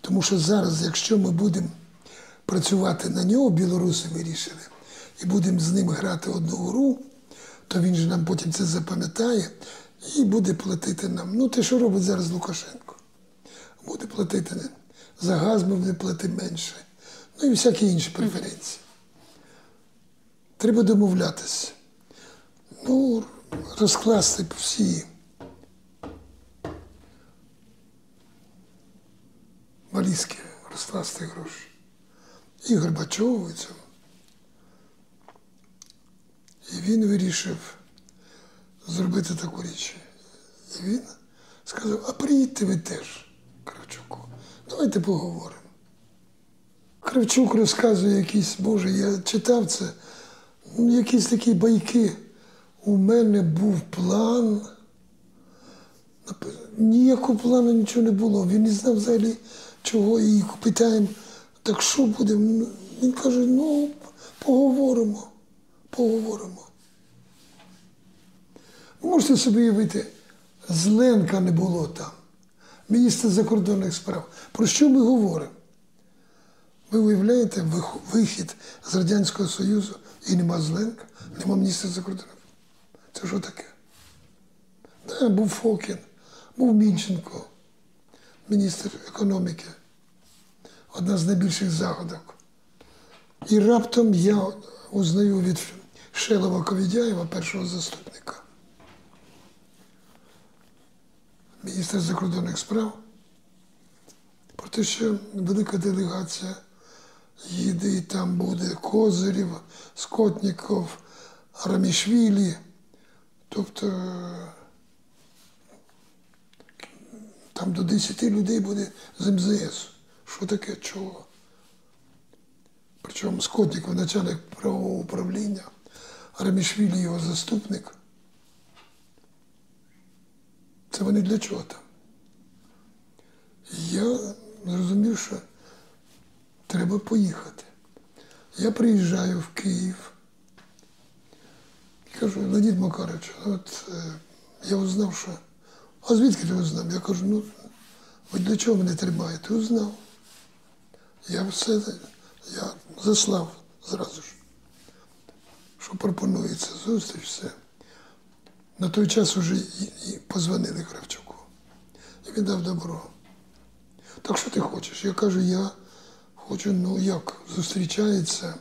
Тому що зараз, якщо ми будемо працювати на нього, білоруси вирішили, і будемо з ним грати одну гру, то він же нам потім це запам'ятає і буде платити нам. Ну, те, що робить зараз Лукашенко. Буде платити не- за газ, буде платити менше. Ну і всякі інші преференції. Треба домовлятися. Ну, розкласти всі валізки, розкласти гроші. І Горбачову, і цьому. І він вирішив зробити таку річ. І він сказав, а приїдьте ви теж, Кравчуку, давайте поговоримо. Кравчук розказує якісь, Боже, я читав це, ну, якісь такі байки. У мене був план. Ніякого плану нічого не було. Він не знав взагалі чого. І питаємо, так що будемо? Він каже, ну, поговоримо, поговоримо. Ви можете собі уявити, Зленка не було там, міністр закордонних справ. Про що ми говоримо? Ви уявляєте вихід з Радянського Союзу і нема Зленка, нема міністра закордонних. Це що таке? Да, був Фокін, був Мінченко, міністр економіки, одна з найбільших загадок. І раптом я узнаю від Шелова Ковідяєва, першого заступника, міністра закордонних справ, про те, що велика делегація їде, і там буде Козирів, Скотніков, Арамішвілі. Тобто там до 10 людей буде з МЗС. Що таке чого? Причому Скотніков, начальник правового управління, Арамішвілі його заступник. Це вони для чого там? Я зрозумів, що треба поїхати. Я приїжджаю в Київ і кажу, Леонід Макарович, от е, я узнав, що. А звідки ти узнав? Я кажу, ну, ви для чого мене тримаєте? Узнав. Я все, я заслав зразу ж, що пропонується зустріч, все. На той час вже і, і позвонили Кравчуку. І він дав добро. Так що ти хочеш? Я кажу, я хочу, ну як зустрічається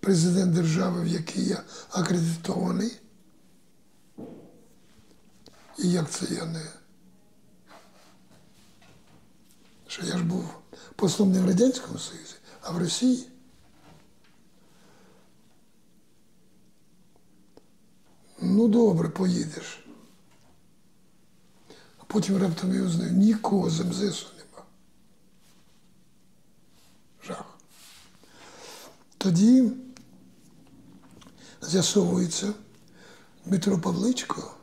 президент держави, в якій я акредитований. І як це я не. Що я ж був послом не в Радянському Союзі, а в Росії. Ну добре, поїдеш. А потім раптом я узнаю, нікого з МЗСу нема. Жах. Тоді з'ясовується Дмитро Павличко,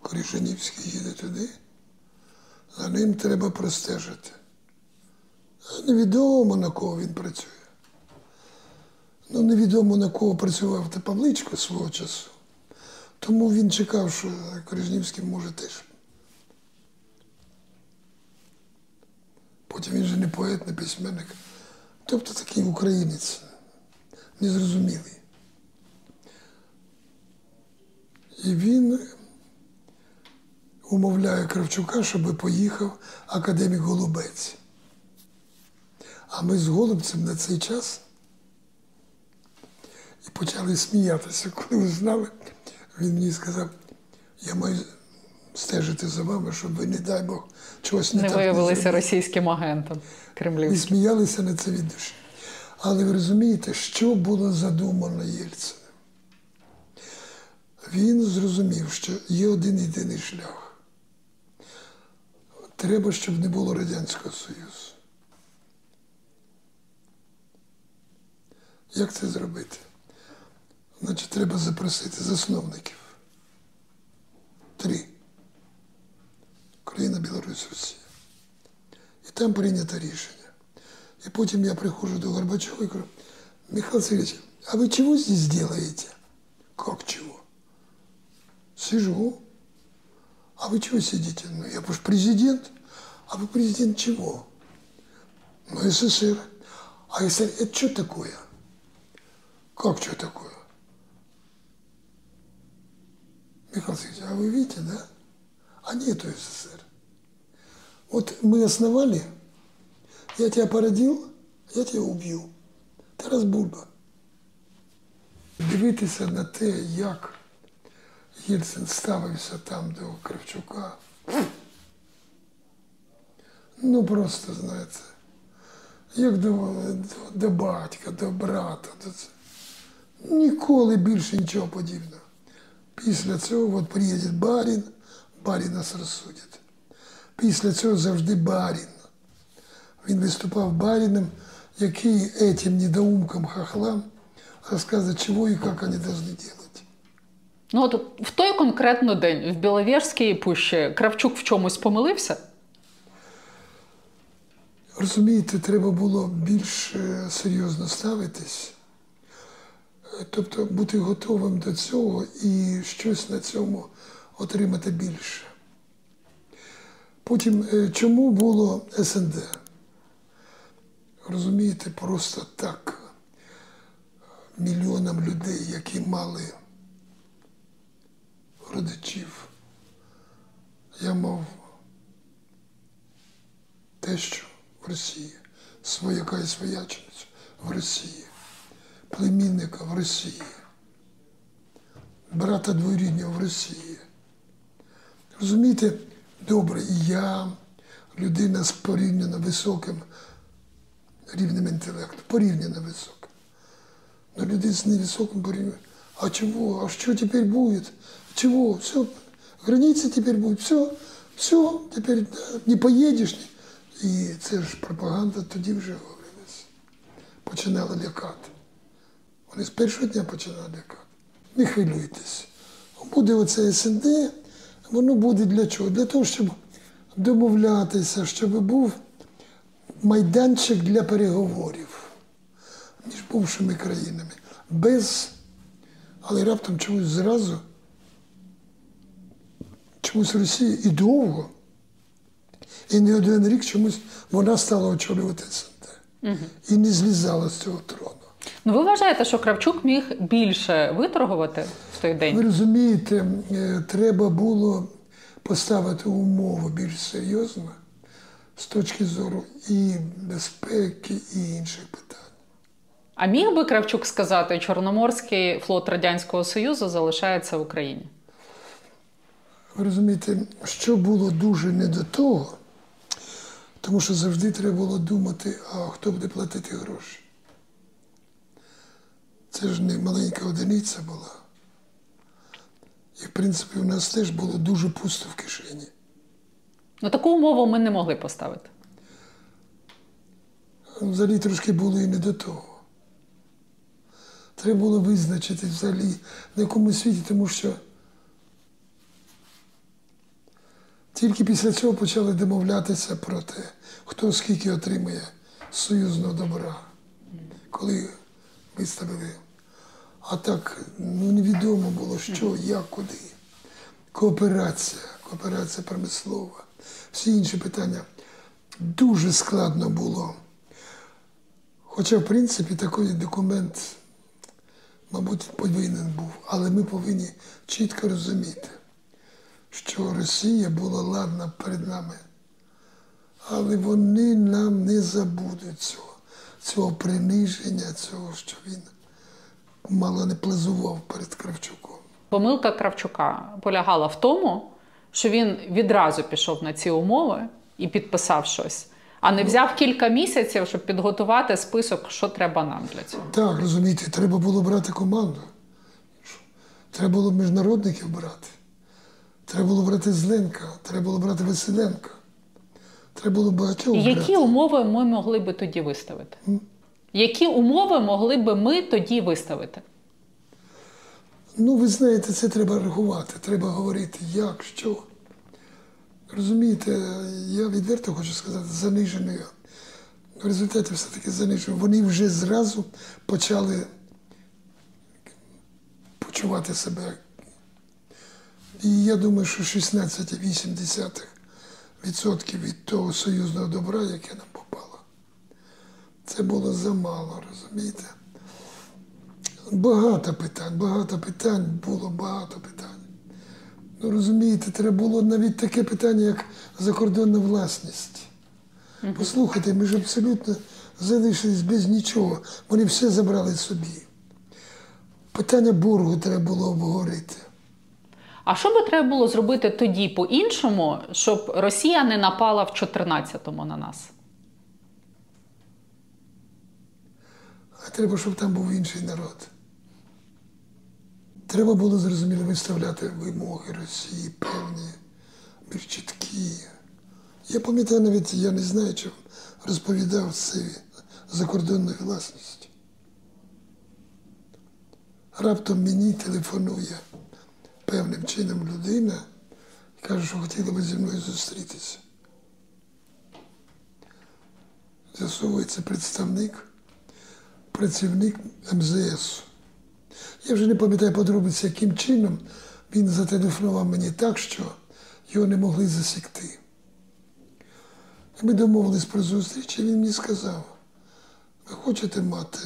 Корішанівський їде туди, за ним треба простежити. Невідомо на кого він працює. Ну, невідомо на кого працював та Павличко свого часу. Тому він чекав, що Корішнівський може теж. Потім він же не поет, не письменник. Тобто такий українець незрозумілий. І він умовляє Кравчука, щоб поїхав академік Голубець. А ми з Голубцем на цей час і почали сміятися, коли узнали. Він мені сказав, я маю стежити за вами, щоб ви, не дай Бог, чогось не, Не так виявилися російським агентом кремлівським. І сміялися на це від душі. Але ви розумієте, що було задумано Єльциним? Він зрозумів, що є один єдиний шлях. Треба, щоб не було Радянського Союзу. Як це зробити? Значить, треба запросити засновників. Три. Україна, Білорусь, Росія. І там прийнято рішення. И потом я прихожу до Горбачева и говорю, Михаил Сергеевич, а вы чего здесь делаете? Как чего? Сижу. А вы чего сидите? Ну, я уж президент. А вы президент чего? Ну, СССР. А СССР, это что такое? Как что такое? Михаил Сергеевич, а вы видите, да? А нету СССР. Вот мы основали, я тебя породил, я тебя уб'ю. Тарас Бульба. Дивитися на те, як Єльцин ставився там до Кравчука. Ну просто, знаєте, як до, до, до батька, до брата. До. Ніколи більше нічого подібного. Після цього от приїде барін, барін нас розсудить. Після цього завжди барін. Він виступав барином, який этим недоумкам хохлам розказує, чого і як вони повинні робити. Ну от в той конкретно день в Біловежській пущі Кравчук в чомусь помилився? Розумієте, треба було більш е, серйозно ставитись, тобто бути готовим до цього і щось на цьому отримати більше. Потім, е, чому було СНД? Розумієте, просто так мільйонам людей, які мали родичів. Я мав тещу в Росії, свояка і свояченицю в Росії, племінника в Росії, брата двоюріднього в Росії. Розумієте, добре, і я, людина з порівняно високим рівнем інтелекту, порівняно високим. Но люди с невысоким порівнянням. А чего? А что теперь будет? Чего? Все, границы теперь будут. Все, все, теперь да, не поїдеш. І це ж пропаганда тоді вже говорилася. Починали лякати. Вони з першого дня починали лякати. Не хвилюйтесь. Буде оце СНД, воно буде для чого? Для того, щоб домовлятися, щоб був майданчик для переговорів між бувшими країнами. Без, але раптом чомусь зразу, чомусь Росія і довго, і не один рік чомусь вона стала очолювати СНД. І не злізала з цього трону. Ну ви вважаєте, що Кравчук міг більше виторгувати в той день? Ви розумієте, е, треба було поставити умову більш серйозно з точки зору і безпеки, і інших питань. А міг би Кравчук сказати, Чорноморський флот Радянського Союзу залишається в Україні? Ви розумієте, що було дуже не до того, тому що завжди треба було думати, а хто буде платити гроші. Це ж не маленька одиниця була. І, в принципі, у нас теж було дуже пусто в кишені. Ну таку умову ми не могли поставити. Взагалі трошки було і не до того. Треба було визначити взагалі на якому світі, тому що тільки після цього почали домовлятися про те, хто скільки отримає союзного добра, коли виставили. А так ну, невідомо було, що, як, куди. Кооперація, кооперація промислова, всі інші питання. Дуже складно було. Хоча, в принципі, такий документ, мабуть, повинен був, але ми повинні чітко розуміти, що Росія була ладна перед нами, але вони нам не забудуть цього, цього приниження, цього, що він мало не плазував перед Кравчуком. Помилка Кравчука полягала в тому, що він відразу пішов на ці умови і підписав щось, а не взяв кілька місяців, щоб підготувати список, що треба нам для цього. Так, розумієте, треба було брати команду. Треба було міжнародників брати. Треба було брати Зленка, треба було брати Василенка. Треба було багатьох І брати. які умови ми могли би тоді виставити? Які умови могли би ми тоді виставити? Ну, ви знаєте, це треба рахувати, треба говорити, як, що. Розумієте, я відверто хочу сказати, заниженою. В результаті все-таки занижено. Вони вже зразу почали почувати себе. І я думаю, що 16,8% від того союзного добра, яке нам це було замало, розумієте? Багато питань, багато питань було, багато питань. Ну, розумієте, треба було навіть таке питання, як закордонна власність. Послухайте, ми ж абсолютно залишились без нічого. Вони все забрали собі. Питання боргу треба було обговорити. А що би треба було зробити тоді по-іншому, щоб Росія не напала в 14-му на нас? А треба, щоб там був інший народ. Треба було зрозуміло виставляти вимоги Росії певні, більш чіткі. Я пам'ятаю навіть, я не знаю, чи розповідав це закордонної власності. Раптом мені телефонує певним чином людина і каже, що хотіла би зі мною зустрітися. З'ясовується представник працівник МЗС. Я вже не пам'ятаю подробиці, яким чином він зателефонував мені так, що його не могли засікти. І ми домовились про зустріч, і він мені сказав, ви хочете мати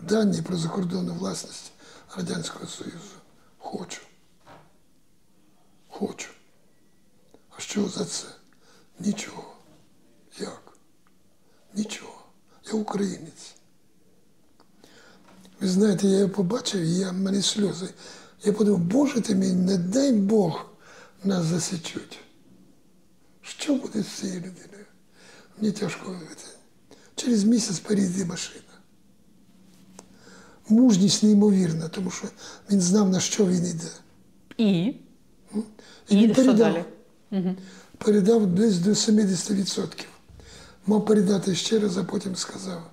дані про закордонну власність Радянського Союзу? Хочу. Хочу. А що за це? Нічого. Як? Нічого. Я українець. Ви знаєте, я його побачив, і я, в мене сльози. Я подумав, Боже ти мій, не дай Бог нас засічуть. Що буде з цією людиною? Мені тяжко вивити. Через місяць перейде машина. Мужність неймовірна, тому що він знав, на що він йде. І? І він передав. далі? Передав десь до 70%. Мав передати ще раз, а потім сказав.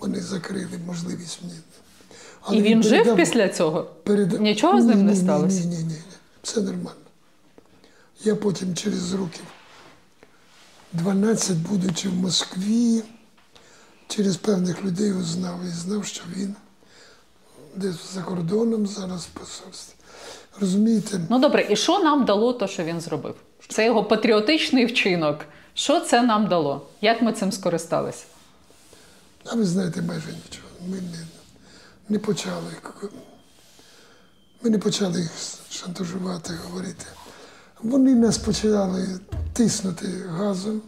Вони закрили можливість мені. Але І він жив передав- після цього? переда- Нічого з ним не сталося? Ні, ні, ні, ні. Все нормально. Я потім через років 12, будучи в Москві, через певних людей узнав і знав, що він десь за кордоном зараз в посольстві. Розумієте? Ну добре, і що нам дало те, що він зробив? Це його патріотичний вчинок. Що це нам дало? Як ми цим скористалися? А ви знаєте, майже нічого. Ми не, не почали. Ми не почали їх шантажувати, говорити. Вони нас почали тиснути газом.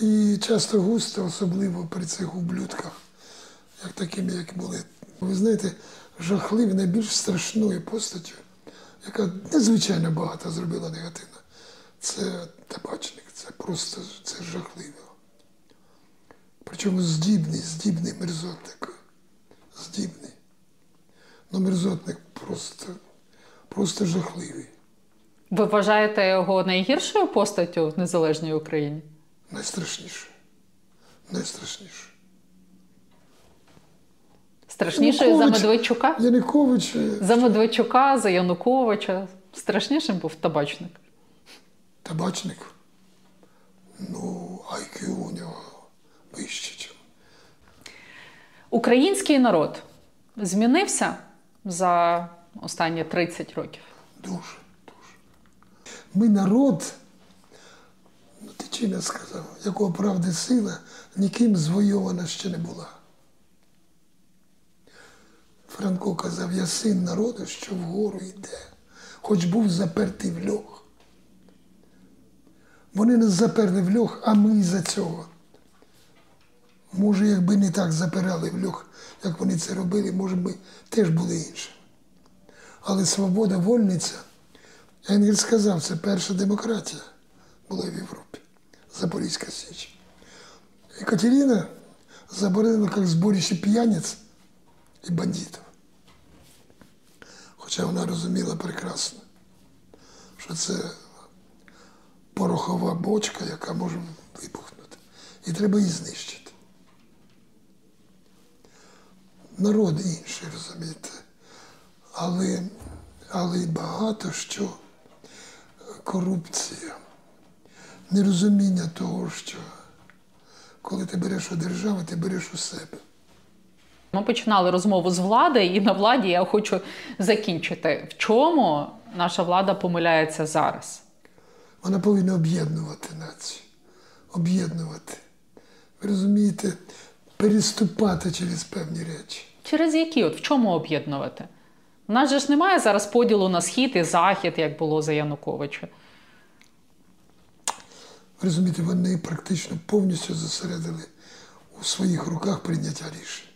І часто густо, особливо при цих ублюдках, як такими, як були. Ви знаєте, жахливі, найбільш страшною постаттю, яка надзвичайно багато зробила негативно. Це табачник. Це просто це жахливо. Причому здібний, здібний мерзотник. Здібний. Ну, мерзотник просто, просто жахливий. Ви вважаєте його найгіршою постаттю в незалежній Україні? Найстрашніше. Найстрашніше. Страшнішою за Медведчука? Янукович, е, За Медведчука, за Януковича. Страшнішим був табачник. табачник. Ну, IQ у нього вище, ніж. Український народ змінився за останні 30 років. Дуже, дуже. Ми народ, ну Тичина сказав, якого правди сила ніким звойована ще не була. Франко казав, я син народу, що вгору йде, хоч був запертий в льох. Вони нас заперли в льох, а ми за цього. Може, якби не так запирали в льох, як вони це робили, може, ми теж були іншими. Але свобода вольниця Енгельс сказав, це перша демократія була в Європі. Запорізька Січ. Екатерина заборонила як зборище п'яниць і бандитів. Хоча вона розуміла прекрасно, що це порохова бочка, яка може вибухнути. І треба її знищити. Народ інший, розумієте. Але, але й багато що корупція, нерозуміння того, що коли ти береш у держави, ти береш у себе. Ми починали розмову з влади, і на владі я хочу закінчити. В чому наша влада помиляється зараз? Вона повинна об'єднувати націю. Об'єднувати. Ви розумієте, переступати через певні речі. Через які? От в чому об'єднувати? У нас же ж немає зараз поділу на схід і захід, як було за Януковича. Ви розумієте, вони практично повністю зосередили у своїх руках прийняття рішень.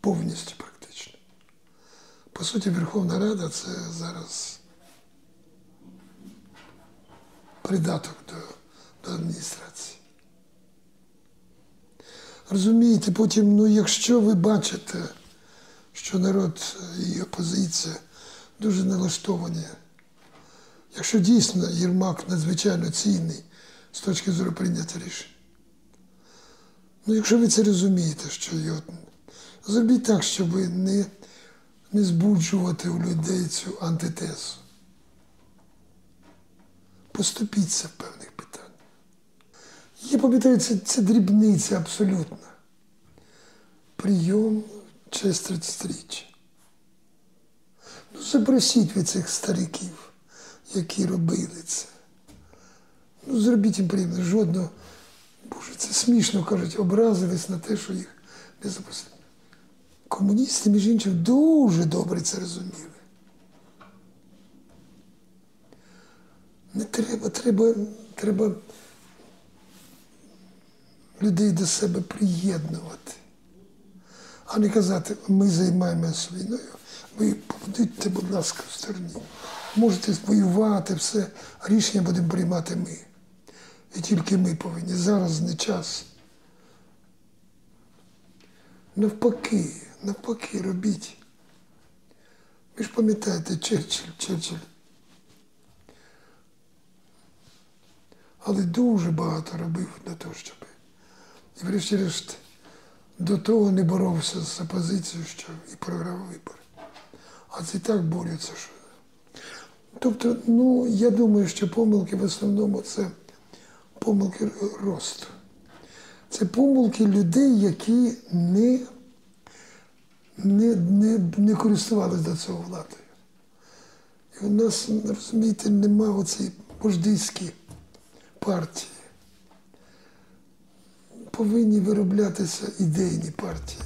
Повністю практично. По суті, Верховна Рада це зараз придаток до, до адміністрації. Розумієте, потім, ну, якщо ви бачите, що народ і опозиція дуже налаштовані Якщо дійсно Єрмак надзвичайно цінний з точки зору прийняття рішень, ну якщо ви це розумієте, що його, зробіть так, щоб не, не збуджувати у людей цю антитезу. Поступіться в певних. Я пам'ятаю, це, це дрібниця абсолютно. Прийом честь 30 Ну, запросіть ви цих стариків які робили це. Ну, зробіть їм приємно. Жодного, боже, це смішно кажуть, образились на те, що їх не запустили. Комуністи, між іншим, дуже добре це розуміли. Не треба, треба, треба людей до себе приєднувати, а не казати, ми займаємося війною, ви побудуйте, будь ласка, в стороні можете воювати, все, рішення будемо приймати ми. І тільки ми повинні. Зараз не час. Навпаки, навпаки, робіть. Ви ж пам'ятаєте, Черчилль, Черчилль. Але дуже багато робив для того, щоб. І врешті-решт до того не боровся з опозицією, що і програв вибори. А це так борються, що. Тобто, ну, я думаю, що помилки в основному це помилки росту. Це помилки людей, які не не, не, не користувалися до цього владою. І у нас, розумієте, нема оцієї вождійської партії. Повинні вироблятися ідейні партії.